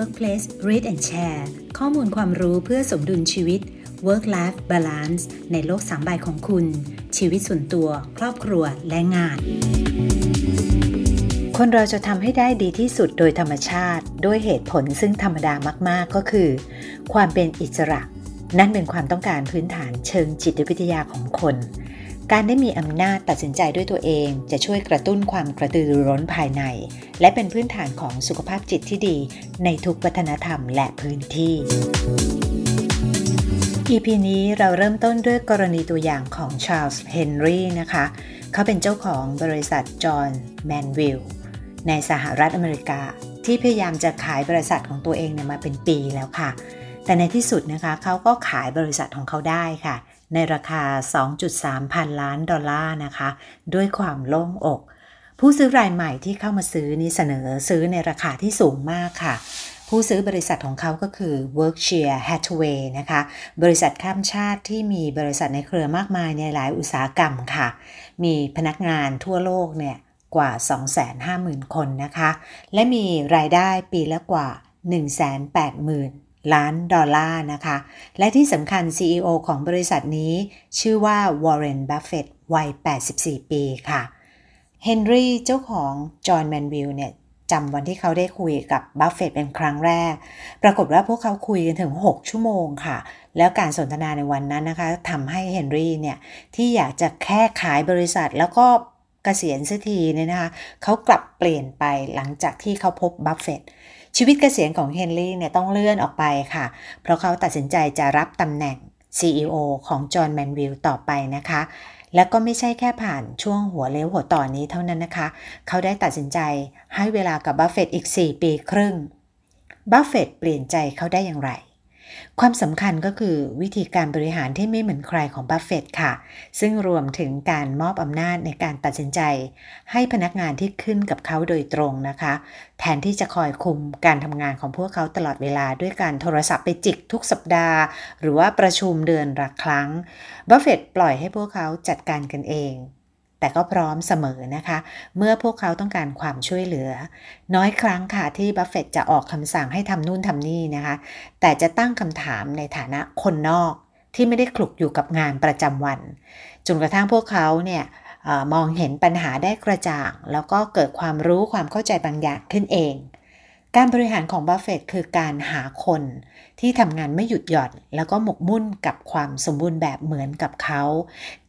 Workplace Read and Share ข้อมูลความรู้เพื่อสมดุลชีวิต Work Life Balance ในโลกสามใบของคุณ ชีวิตส่วนตัว ครอบครัวและงาน คนเราจะทำให้ได้ดีที่สุดโดยธรรมชาติ ด้วยเหตุผลซึ่งธรรมดามาก ๆ ก็คือ ความเป็นอิสระ นั่นเป็นความต้องการพื้นฐานเชิงจิตวิทยาของคน การได้มีอำนาจตัดสินใจด้วยตัวเอง จะช่วยกระตุ้นความกระตือรือร้นภายใน และเป็นพื้นฐานของสุขภาพจิตที่ดี ในทุกวัฒนธรรมและพื้นที่ EP นี้เราเริ่มต้นด้วยกรณีตัวอย่างของชาร์ลส์เฮนรี่นะคะ เขาเป็นเจ้าของบริษัทจอห์นแมนวิลในสหรัฐอเมริกา ที่พยายามจะขายบริษัทของตัวเองเนี่ยมาเป็นปีแล้วค่ะ แต่ในที่สุดนะคะเขาก็ขายบริษัทของเขาได้ค่ะ ในราคา 2.3 พันล้านดอลลาร์นะคะ ด้วยความโล่งอก ผู้ซื้อรายใหม่ที่เข้ามาซื้อนี่เสนอซื้อในราคาที่สูงมากค่ะ ผู้ซื้อบริษัทของเขาก็คือ Workshare Hathaway นะคะ บริษัทข้ามชาติที่มีบริษัทในเครือมากมายในหลายอุตสาหกรรมค่ะ มีพนักงานทั่วโลกเนี่ยกว่า 250,000 คนนะคะ และมีรายได้ปีละกว่า 180,000 ล้านดอลลาร์นะคะ และที่สำคัญ CEO ของบริษัทนี้ชื่อว่า Warren Buffett วัย 84 ปีค่ะ เฮนรี่เจ้าของจอห์นแมนวิลเนี่ยจำวันที่เขาได้คุยกับบัฟเฟตเป็นครั้งแรก ปรากฏว่าพวกเขาคุยกันถึง 6 ชั่วโมงค่ะ แล้วการสนทนาในวันนั้นนะคะทำให้เฮนรี่เนี่ยที่อยากจะแค่ขายบริษัทแล้วก็เกษียณสักทีเนี่ยนะคะเขากลับเปลี่ยนไปหลังจากที่เขาพบบัฟเฟตชีวิตเกษียณของเฮนรี่เนี่ยต้องเลื่อนออกไปค่ะ เพราะเขาตัดสินใจจะรับตำแหน่ง CEO ของจอห์นแมนวิลต่อไปนะคะ และก็ไม่ใช่แค่ผ่านช่วงหัวเลี้ยวหัวต่อนนี้เท่านั้นนะคะ เขาได้ตัดสินใจให้เวลากับบัฟเฟตอีก 4 ปีครึ่งบัฟเฟตเปลี่ยนใจเขาได้อย่างไร ความสำคัญก็คือวิธีการบริหารที่ไม่เหมือนใครของบัฟเฟตค่ะ ซึ่งรวมถึงการมอบอำนาจในการตัดสินใจ ให้พนักงานที่ขึ้นกับเขาโดยตรงนะคะ แทนที่จะคอยคุมการทำงานของพวกเขาตลอดเวลาด้วยการโทรศัพท์ไปจิกทุกสัปดาห์ หรือว่าประชุมเดือนละครั้งบัฟเฟตปล่อยให้พวกเขาจัดการกันเอง แต่ก็พร้อมเสมอนะคะ เมื่อพวกเขาต้องการความช่วยเหลือ น้อยครั้งค่ะที่บัฟเฟตจะออกคำสั่งให้ทำนู่นทำนี่นะคะ แต่จะตั้งคำถามในฐานะคนนอกที่ไม่ได้คลุกอยู่กับงานประจำวัน จนกระทั่งพวกเขาเนี่ยอมองเห็นปัญหาได้กระจ่าง แล้วก็เกิดความรู้ความเข้าใจบางอย่างขึ้นเอง การบริหารของบัฟเฟตคือการหาคนที่ทำงานไม่หยุดหย่อน แล้วก็หมกมุ่นกับความสมบูรณ์แบบเหมือนกับเขา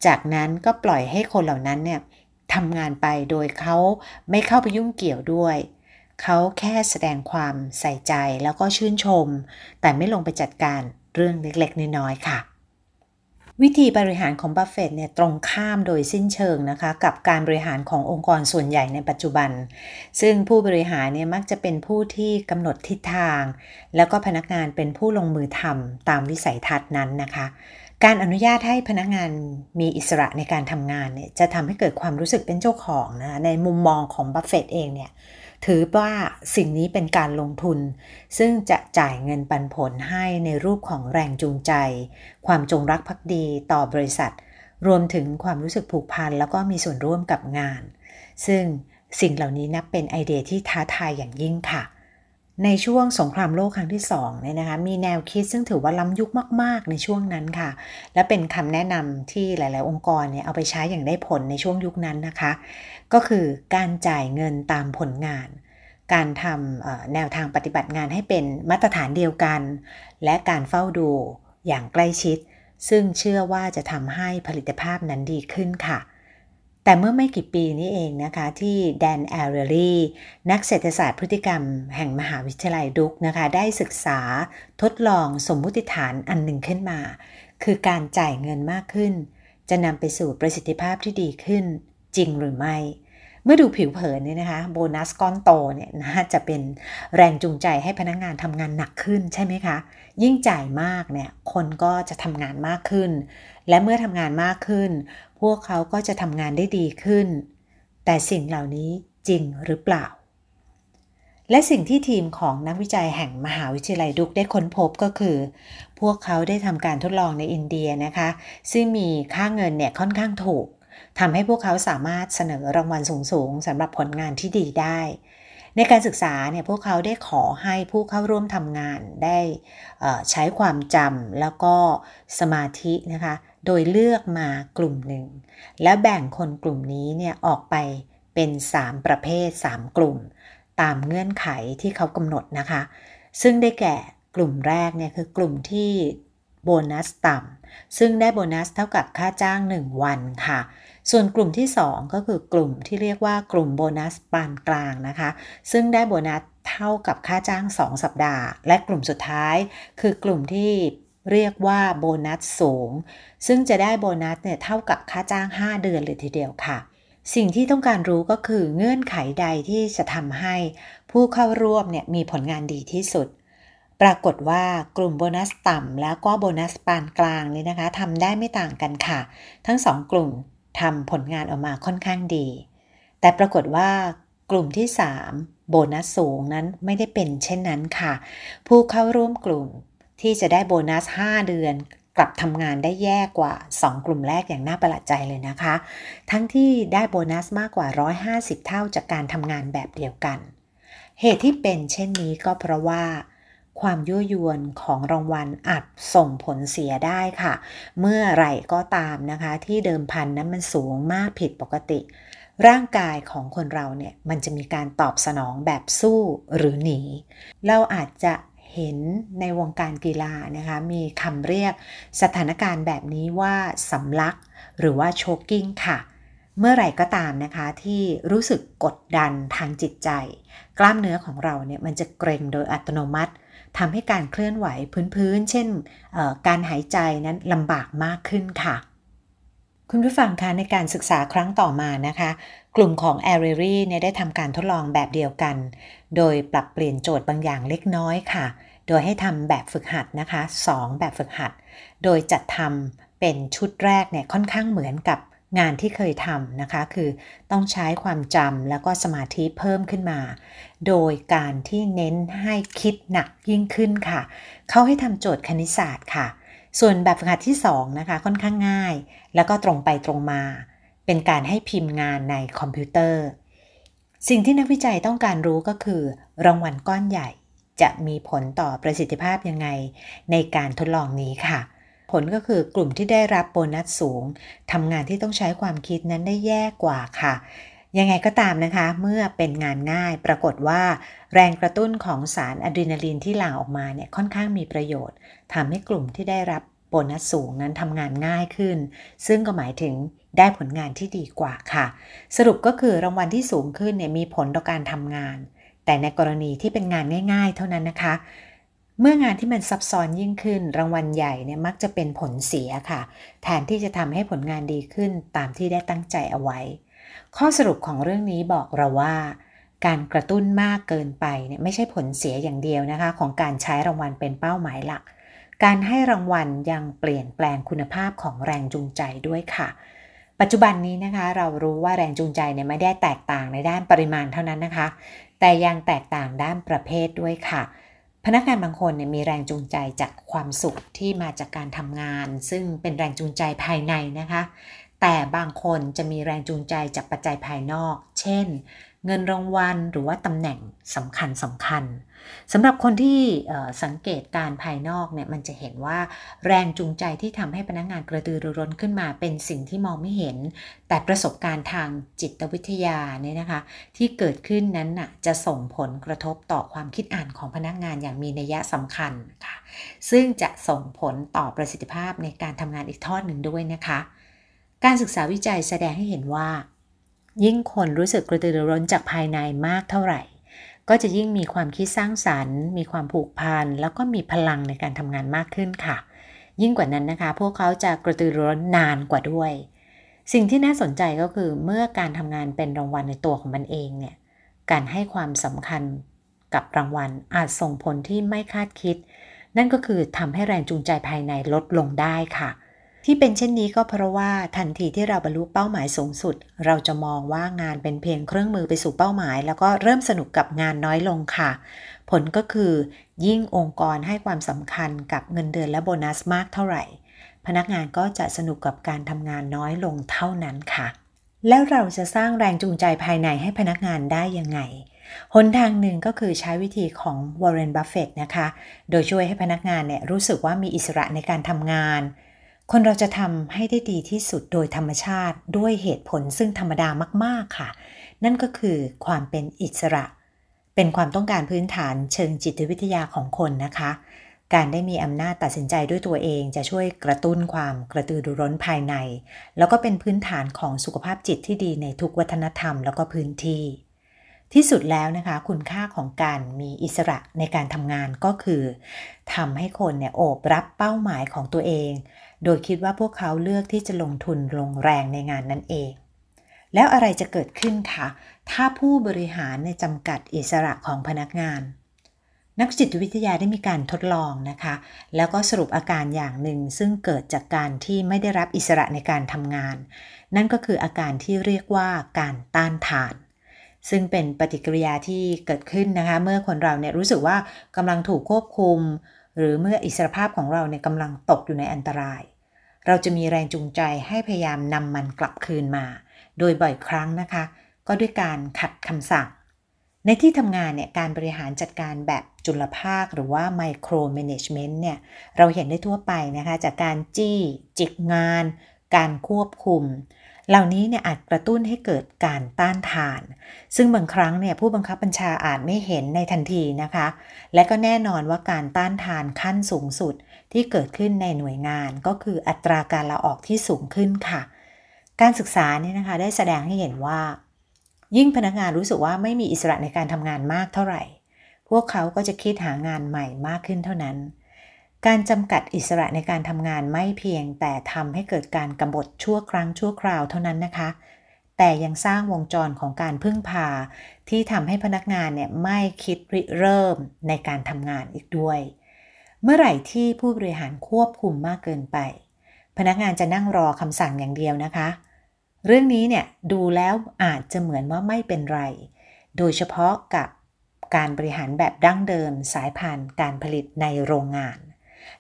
จากนั้นก็ปล่อยให้คนเหล่านั้นเนี่ยทำงานไปโดยเขาไม่เข้าไปยุ่งเกี่ยวด้วย เขาแค่แสดงความใส่ใจแล้วก็ชื่นชม แต่ไม่ลงไปจัดการเรื่องเล็กๆ น้อยๆค่ะ วิธีบริหารของบัฟเฟตเนี่ยตรงข้ามโดยสิ้นเชิงนะคะ กับการบริหารขององค์กรส่วนใหญ่ในปัจจุบัน ซึ่งผู้บริหารเนี่ยมักจะเป็นผู้ที่กำหนดทิศทาง แล้วก็พนักงานเป็นผู้ลงมือทำตามวิสัยทัศน์นั้นนะคะ การอนุญาตให้พนักงานมีอิสระในการทำงานเนี่ยจะทำให้เกิดความรู้สึกเป็นเจ้าของนะในมุมมองของบัฟเฟตเองเนี่ย ถือว่าสิ่งนี้เป็นการลงทุน ซึ่งจะจ่ายเงินปันผลให้ในรูปของแรงจูงใจ ความจงรักภักดีต่อบริษัท รวมถึงความรู้สึกผูกพันแล้วก็มีส่วนร่วมกับงาน ซึ่งสิ่งเหล่านี้นับเป็นไอเดียที่ท้าทายอย่างยิ่งค่ะ ในช่วงสงครามโลกครั้งที่2เนี่ยนะคะมีแนวคิดซึ่งถือว่าล้ำยุคมาก ๆ ในช่วงนั้นค่ะ และเป็นคำแนะนำที่หลาย ๆ องค์กรเนี่ยเอาไปใช้อย่างได้ผลในช่วงยุคนั้นนะคะ ก็คือการจ่ายเงินตามผลงาน การทำแนวทางปฏิบัติงานให้เป็นมาตรฐานเดียวกัน และการเฝ้าดูอย่างใกล้ชิด ซึ่งเชื่อว่าจะทำให้ผลิตภาพนั้นดีขึ้นค่ะ แต่เมื่อไม่กี่ปีนี้เองนะคะที่แดนแอเรลีนักเศรษฐศาสตร์พฤติกรรมแห่งมหาวิทยาลัยดุกนะคะได้ศึกษาทดลองสมมุติฐานอันหนึ่งขึ้นมา คือการจ่ายเงินมากขึ้น จะนำไปสู่ประสิทธิภาพที่ดีขึ้น จริงหรือไม่ เมื่อดูผิวเผินเนี่ยนะคะโบนัสก้อนโตเนี่ยน่าจะเป็นแรงจูงใจให้พนักงงานทำงานหนักขึ้นใช่ไหมคะ ยิ่งจ่ายมากเนี่ยคนก็จะทำงานมากขึ้น และเมื่อทำงานมากขึ้น พวกเขาก็จะทำงานได้ดีขึ้น แต่สิ่งเหล่านี้จริงหรือเปล่า และสิ่งที่ทีมของนักวิจัยแห่งมหาวิทยาลัยดุกได้ค้นพบก็คือ พวกเขาได้ทำการทดลองในอินเดียนะคะ ซึ่งมีค่าเงินเนี่ยค่อนข้างถูกทำให้พวกเขาสามารถเสนอรางวัลสูงๆสำหรับผลงานที่ดีได้ ในการศึกษาเนี่ยพวกเขาได้ขอให้ผู้เข้าร่วมทำงานได้ใช้ความจำแล้วก็สมาธินะคะ โดยเลือกมากลุ่มหนึ่ง แล้วแบ่งคนกลุ่มนี้เนี่ยออกไปเป็น 3 ประเภท 3 กลุ่ม ตามเงื่อนไขที่เขากำหนดนะคะ ซึ่งได้แก่กลุ่มแรกเนี่ยคือกลุ่มที่โบนัสต่ำซึ่งได้โบนัสเท่ากับค่าจ้าง 1 วันค่ะ ส่วนกลุ่มที่ 2 ก็คือกลุ่มที่เรียกว่ากลุ่มโบนัสปานกลางนะคะ ซึ่งได้โบนัสเท่ากับค่าจ้าง 2 สัปดาห์ และกลุ่มสุดท้าย คือกลุ่มที่ เรียกว่าโบนัสสูง ซึ่งจะได้โบนัสเนี่ยเท่ากับค่าจ้าง 5 เดือนเลยทีเดียวค่ะ สิ่งที่ต้องการรู้ก็คือเงื่อนไขใดที่จะทำให้ ผู้เข้าร่วมเนี่ยมีผลงานดีที่สุด ปรากฏว่ากลุ่มโบนัสต่ำแล้วก็โบนัสปานกลางนี่นะคะทำได้ไม่ต่างกันค่ะ ทั้งสองกลุ่มทำผลงานออกมาค่อนข้างดี แต่ปรากฏว่ากลุ่มที่ 3 โบนัสสูงนั้นไม่ได้เป็นเช่นนั้นค่ะ ผู้เข้าร่วมกลุ่ม ที่จะได้โบนัส 5 เดือน กลับทำงานได้แย่กว่า 2 กลุ่มแรกอย่างน่าประหลาดใจเลยนะคะ ทั้งที่ได้โบนัสมากกว่า 150 เท่าจากการทำงานแบบเดียวกัน เหตุที่เป็นเช่นนี้ก็เพราะว่าความยั่วยวนของรางวัลอาจส่งผลเสียได้ค่ะ เมื่อไหร่ก็ตามนะคะ ที่เดิมพันนั้นมันสูงมากผิดปกติ ร่างกายของคนเราเนี่ยมันจะมีการตอบสนองแบบสู้หรือหนี เราอาจจะ เห็นในวงการกีฬานะคะมีคำเรียกสถานการณ์แบบนี้ว่าสำลักหรือว่าโชกิ้งค่ะ เมื่อไหร่ก็ตามนะคะที่รู้สึกกดดันทางจิตใจ กล้ามเนื้อของเราเนี่ยมันจะเกร็งโดยอัตโนมัติทำให้การเคลื่อนไหวพื้นๆ เช่นการหายใจนั้นลำบากมากขึ้นค่ะ คุณผู้ฟังคะในการศึกษาครั้งต่อมานะคะ กลุ่มของ a r ร r y เนี่ยได้ทำการทดลองแบบเดียวกัน โดยปรับเปลี่ยนโจทย์บางอย่างเล็กน้อยค่ะ โดยให้ทำแบบฝึกหัดนะคะ 2 แบบฝึกหัด โดยจัดทำเป็นชุดแรกเนี่ยค่อนข้างเหมือนกับงานที่เคยทำนะคะ คือต้องใช้ความจำแล้วก็สมาธิเพิ่มขึ้นมา โดยการที่เน้นให้คิดหนักยิ่งขึ้นค่ะ เขาให้ทำโจทย์คณิตศาสตร์ค่ะ ส่วนแบบฝึกหัดที่2นะคะค่อนข้างง่าย แล้วก็ตรงไปตรงมา เป็นการให้พิมพ์งานในคอมพิวเตอร์ สิ่งที่นักวิจัยต้องการรู้ก็คือ รางวัลก้อนใหญ่จะมีผลต่อประสิทธิภาพยังไง ในการทดลองนี้ค่ะ ผลก็คือกลุ่มที่ได้รับโบนัสสูงทำงานที่ต้องใช้ความคิดนั้นได้แย่กว่าค่ะ ยังไงก็ตามนะคะ เมื่อเป็นงานง่ายปรากฏว่า แรงกระตุ้นของสารอะดรีนาลีนที่หลั่งออกมาเนี่ยค่อนข้างมีประโยชน์ทำให้กลุ่มที่ได้รับ โบนัสสูงนั้นทำงานง่ายขึ้น ซึ่งก็หมายถึงได้ผลงานที่ดีกว่าค่ะ สรุปก็คือรางวัลที่สูงขึ้นเนี่ยมีผลต่อการทำงาน แต่ในกรณีที่เป็นงานง่าย ๆ เท่านั้นนะคะ เมื่องานที่มันซับซ้อนยิ่งขึ้น รางวัลใหญ่เนี่ยมักจะเป็นผลเสียค่ะ แทนที่จะทำให้ผลงานดีขึ้นตามที่ได้ตั้งใจเอาไว้ ข้อสรุปของเรื่องนี้บอกเราว่าการกระตุ้นมากเกินไปเนี่ยไม่ใช่ผลเสียอย่างเดียวนะคะ ของการใช้รางวัลเป็นเป้าหมายหลัก การให้รางวัลยังเปลี่ยนแปลงคุณภาพของแรงจูงใจด้วยค่ะ ปัจจุบันนี้นะคะ เรารู้ว่าแรงจูงใจเนี่ยไม่ได้แตกต่างในด้านปริมาณเท่านั้นนะคะ แต่ยังแตกต่างด้านประเภทด้วยค่ะ พนักงานบางคนเนี่ยมีแรงจูงใจจากความสุขที่มาจากการทำงาน ซึ่งเป็นแรงจูงใจภายในนะคะ แต่บางคนจะมีแรงจูงใจจากปัจจัยภายนอก เช่น เงินรางวัลหรือว่าตำแหน่งสำคัญสำคัญ สำหรับคนที่สังเกตการภายนอกเนี่ยมันจะเห็นว่าแรงจูงใจที่ทำให้พนักงานกระตือรือร้นขึ้นมา เป็นสิ่งที่มองไม่เห็น แต่ประสบการณ์ทางจิตวิทยาเนี่ยนะคะ ที่เกิดขึ้นนั้นน่ะจะส่งผลกระทบต่อความคิดอ่านของพนักงานอย่างมีนัยสำคัญค่ะซึ่งจะส่งผลต่อประสิทธิภาพในการทำงานอีกทอดหนึ่งด้วยนะคะ การศึกษาวิจัยแสดงให้เห็นว่า ยิ่งคนรู้สึกกระตือรือร้นจากภายในมากเท่าไหร่ ก็จะยิ่งมีความคิดสร้างสารรค์ มีความผูกพันแล้วก็มีพลังในการทำงานมากขึ้นค่ะ ยิ่งกว่านั้นนะคะ พวกเขาจะกระตือรือร้นนานกว่าด้วย สิ่งที่น่าสนใจก็คือเมื่อการทำงานเป็นรางวัลในตัวของมันเองเนี่ยการให้ความสำคัญกับรางวัลอาจส่งผลที่ไม่คาดคิด นั่นก็คือทำให้แรงจูงใจภายในลดลงได้ค่ะ ที่เป็นเช่นนี้ก็เพราะว่าทันทีที่เราบรรลุเป้าหมายสูงสุด เราจะมองว่างานเป็นเพียงเครื่องมือไปสู่เป้าหมาย แล้วก็เริ่มสนุกกับงานน้อยลงค่ะ ผลก็คือ ยิ่งองค์กรให้ความสำคัญกับเงินเดือนและโบนัสมากเท่าไหร่ พนักงานก็จะสนุกกับการทำงานน้อยลงเท่านั้นค่ะ แล้วเราจะสร้างแรงจูงใจภายในให้พนักงานได้ยังไงหนทางหนึ่งก็คือใช้วิธีของวอร์เรนบัฟเฟตนะคะ โดยช่วยให้พนักงานเนี่ยรู้สึกว่ามีอิสระในการทำงาน คนเราจะทำให้ได้ดีที่สุดโดยธรรมชาติด้วยเหตุผลซึ่งธรรมดามากๆค่ะ นั่นก็คือความเป็นอิสระ เป็นความต้องการพื้นฐานเชิงจิตวิทยาของคนนะคะ การได้มีอำนาจตัดสินใจด้วยตัวเองจะช่วยกระตุ้นความกระตือรือร้นภายใน แล้วก็เป็นพื้นฐานของสุขภาพจิตที่ดีในทุกวัฒนธรรมแล้วก็พื้นที่ ที่สุดแล้วนะคะคุณค่าของการมีอิสระในการทำงานก็คือทำให้คนเนี่ยโอบรับเป้าหมายของตัวเอง โดยคิดว่าพวกเขาเลือกที่จะลงทุนลงแรงในงานนั้นเอง แล้วอะไรจะเกิดขึ้นคะถ้าผู้บริหารในจำกัดอิสระของพนักงาน นักจิตวิทยาได้มีการทดลองนะคะ แล้วก็สรุปอาการอย่างหนึ่งซึ่งเกิดจากการที่ไม่ได้รับอิสระในการทำงาน นั่นก็คืออาการที่เรียกว่าการต้านทาน ซึ่งเป็นปฏิกิริยาที่เกิดขึ้นนะคะเมื่อคนเราเนี่ยรู้สึกว่ากำลังถูกควบคุม หรือเมื่ออิสรภาพของเราเนี่ยกำลังตกอยู่ในอันตราย เราจะมีแรงจูงใจให้พยายามนำมันกลับคืนมา โดยบ่อยครั้งนะคะ ก็ด้วยการขัดคำสั่ง ในที่ทำงานเนี่ยการบริหารจัดการแบบจุลภาคหรือว่าไมโครเมネจเมนต์เนี่ยเราเห็นได้ทั่วไปนะคะจากการจี้จิกงาน การควบคุม เหล่านี้เนี่ยอาจกระตุ้นให้เกิดการต้านทาน ซึ่งบางครั้งเนี่ยผู้บังคับบัญชาอาจไม่เห็นในทันทีนะคะ และก็แน่นอนว่าการต้านทานขั้นสูงสุดที่เกิดขึ้นในหน่วยงานก็คืออัตราการลาออกที่สูงขึ้นค่ะ การศึกษาเนี่ยนะคะได้แสดงให้เห็นว่า ยิ่งพนักงานรู้สึกว่าไม่มีอิสระในการทำงานมากเท่าไหร่ พวกเขาก็จะคิดหางานใหม่มากขึ้นเท่านั้น การจำกัดอิสระในการทำงานไม่เพียงแต่ทำให้เกิดการกำบดชั่วครั้งชั่วคราวเท่านั้นนะคะ แต่ยังสร้างวงจรของการพึ่งพา ที่ทำให้พนักงานเนี่ยไม่คิดริเริ่มในการทำงานอีกด้วย เมื่อไหร่ที่ผู้บริหารควบคุมมากเกินไป พนักงานจะนั่งรอคำสั่งอย่างเดียวนะคะ เรื่องนี้เนี่ยดูแล้วอาจจะเหมือนว่าไม่เป็นไร โดยเฉพาะกับการบริหารแบบดั้งเดิมสายพันธุ์การผลิตในโรงงาน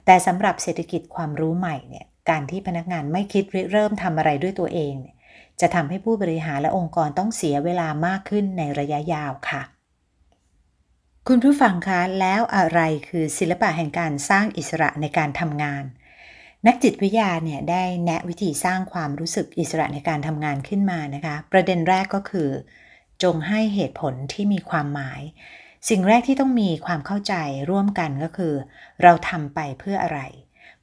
แต่สำหรับเศรษฐกิจความรู้ใหม่เนี่ยการที่พนักงานไม่คิดเริ่มทำอะไรด้วยตัวเองเนี่ยจะทำให้ผู้บริหารและองค์กรต้องเสียเวลามากขึ้นในระยะยาวค่ะ คุณผู้ฟังคะ แล้วอะไรคือศิลปะแห่งการสร้างอิสระในการทำงาน นักจิตวิทยาเนี่ยได้แนะวิธีสร้างความรู้สึกอิสระในการทำงานขึ้นมานะคะ ประเด็นแรกก็คือ จงให้เหตุผลที่มีความหมาย สิ่งแรกที่ต้องมีความเข้าใจร่วมกันก็คือ เราทำไปเพื่ออะไร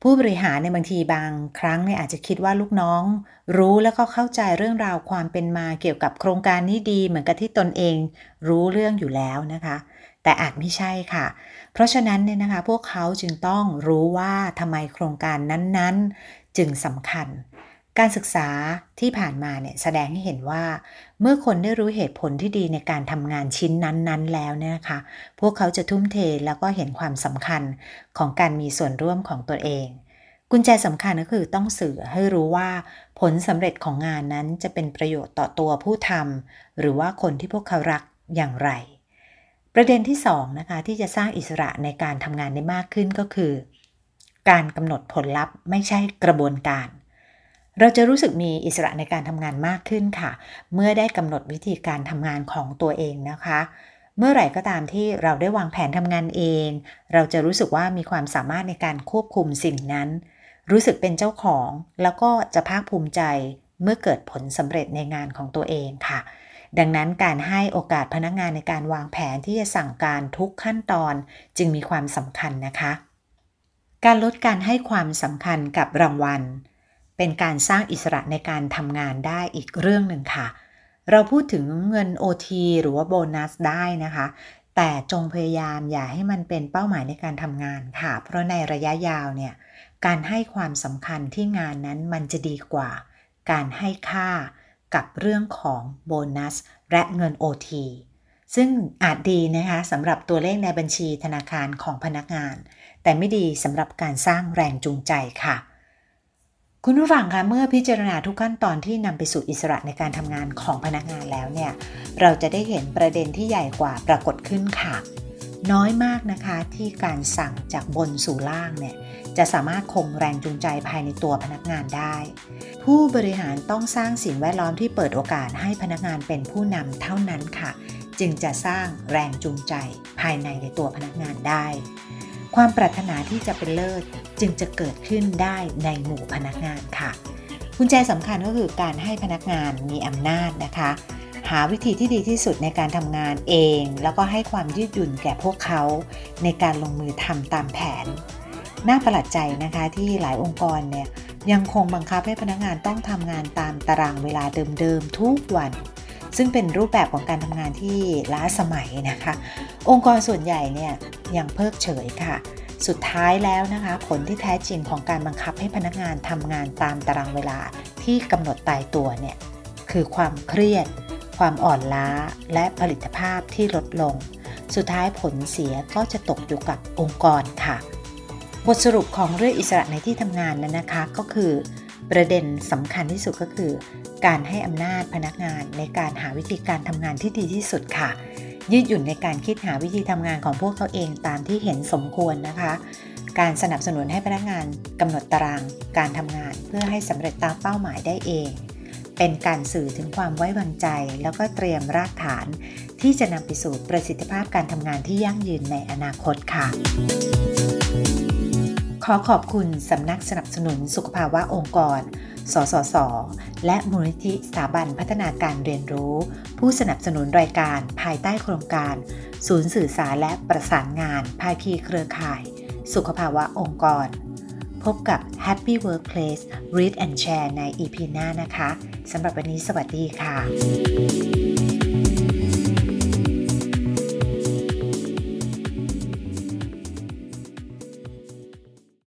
ผู้บริหารในบางทีบางครั้งเนี่ยอาจจะคิดว่าลูกน้อง รู้แล้วก็เข้าใจเรื่องราวความเป็นมาเกี่ยวกับโครงการนี้ดี เหมือนกับที่ตนเอง รู้เรื่องอยู่แล้วนะคะ แต่อาจไม่ใช่ค่ะ เพราะฉะนั้นเนี่ยนะคะพวกเขาจึงต้องรู้ว่าทำไมโครงการนั้นๆ จึงสำคัญ การศึกษาที่ผ่านมาเนี่ยแสดงให้เห็นว่า เมื่อคนได้รู้เหตุผลที่ดีในการทำงานชิ้นนั้นๆ แล้วเนี่ยนะคะ พวกเขาจะทุ่มเทแล้วก็เห็นความสำคัญของการมีส่วนร่วมของตัวเอง กุญแจสำคัญก็คือต้องสื่อให้รู้ว่าผลสำเร็จของงานนั้นจะเป็นประโยชน์ต่อตัวผู้ทำหรือว่าคนที่พวกเขารักอย่างไร ประเด็นที่2นะคะที่จะสร้างอิสระในการทำงานได้มากขึ้นก็คือ การกำหนดผลลัพธ์ไม่ใช่กระบวนการ เราจะรู้สึกมีอิสระในการทำงานมากขึ้นค่ะ เมื่อได้กำหนดวิธีการทำงานของตัวเองนะคะ เมื่อไหร่ก็ตามที่เราได้วางแผนทำงานเอง เราจะรู้สึกว่ามีความสามารถในการควบคุมสิ่งนั้น รู้สึกเป็นเจ้าของ แล้วก็จะภาคภูมิใจเมื่อเกิดผลสำเร็จในงานของตัวเองค่ะ ดังนั้นการให้โอกาสพนักงานในการวางแผนที่จะสั่งการทุกขั้นตอนจึงมีความสำคัญนะคะ การลดการให้ความสำคัญกับรางวัล เป็นการสร้างอิสระในการทำงานได้อีกเรื่องหนึ่งค่ะ เราพูดถึงเงิน OT หรือว่าโบนัสได้นะคะ แต่จงพยายามอย่าให้มันเป็นเป้าหมายในการทำงานค่ะ เพราะในระยะยาวเนี่ย การให้ความสำคัญที่งานนั้นมันจะดีกว่า การให้ค่ากับเรื่องของโบนัสและเงิน OT ซึ่งอาจดีนะคะสำหรับตัวเลขในบัญชีธนาคารของพนักงาน แต่ไม่ดีสำหรับการสร้างแรงจูงใจค่ะ คุณผู้ฟังคะเมื่อพิจารณาทุกขั้นตอนที่นำไปสู่อิสระในการทำงานของพนักงานแล้วเนี่ย เราจะได้เห็นประเด็นที่ใหญ่กว่าปรากฏขึ้นค่ะ น้อยมากนะคะที่การสั่งจากบนสู่ล่างเนี่ยจะสามารถคงแรงจูงใจภายในตัวพนักงานได้ ผู้บริหารต้องสร้างสิ่งแวดล้อมที่เปิดโอกาสให้พนักงานเป็นผู้นำเท่านั้นค่ะ จึงจะสร้างแรงจูงใจภายในในตัวพนักงานได้ ความปรารถนาที่จะเป็นเลิศจึงจะเกิดขึ้นได้ในหมู่พนักงานค่ะกุญแจสำคัญก็คือการให้พนักงานมีอำนาจนะคะ หาวิธีที่ดีที่สุดในการทำงานเอง แล้วก็ให้ความยืดหยุ่นแก่พวกเขาในการลงมือทำตามแผน น่าประหลาดใจนะคะที่หลายองค์กรเนี่ยยังคงบังคับให้พนักงานต้องทำงานตามตารางเวลาเดิมๆทุกวัน ซึ่งเป็นรูปแบบของการทำงานที่ล้าสมัยนะคะ องค์กรส่วนใหญ่เนี่ยยังเพิกเฉยค่ะ สุดท้ายแล้วนะคะ ผลที่แท้จริงของการบังคับให้พนักงานทำงานตามตารางเวลาที่กำหนดตายตัวเนี่ยคือความเครียด ความอ่อนล้าและผลิตภาพที่ลดลง สุดท้ายผลเสียก็จะตกอยู่กับองค์กรค่ะ บทสรุปของเรื่องอิสระในที่ทำงานนั้นนะคะก็คือ ประเด็นสำคัญที่สุดก็คือ การให้อำนาจพนักงานในการหาวิธีการทำงานที่ดีที่สุดค่ะ ยืดหยุ่นในการคิดหาวิธีทำงานของพวกเขาเองตามที่เห็นสมควรนะคะ การสนับสนุนให้พนักงานกำหนดตารางการทำงานเพื่อให้สำเร็จตามเป้าหมายได้เอง เป็นการสื่อถึงความไว้วางใจ แล้วก็เตรียมรากฐาน ที่จะนำไปสู่ประสิทธิภาพการทำงานที่ยั่งยืนในอนาคตค่ะ อขอบคุณสำนักสนับสนุนสุขภาวะองค์กร สสส และมูลนิธิสถาบันพัฒนาการเรียนรู้ ผู้สนับสนุนรายการภายใต้โครงการ ศูนย์สื่อสารและประสานงาน ภาคีเครือข่าย สุขภาวะองค์กร พบกับ Happy Workplace Read and Share ใน EP หน้านะคะสำหรับวันนี้สวัสดีค่ะ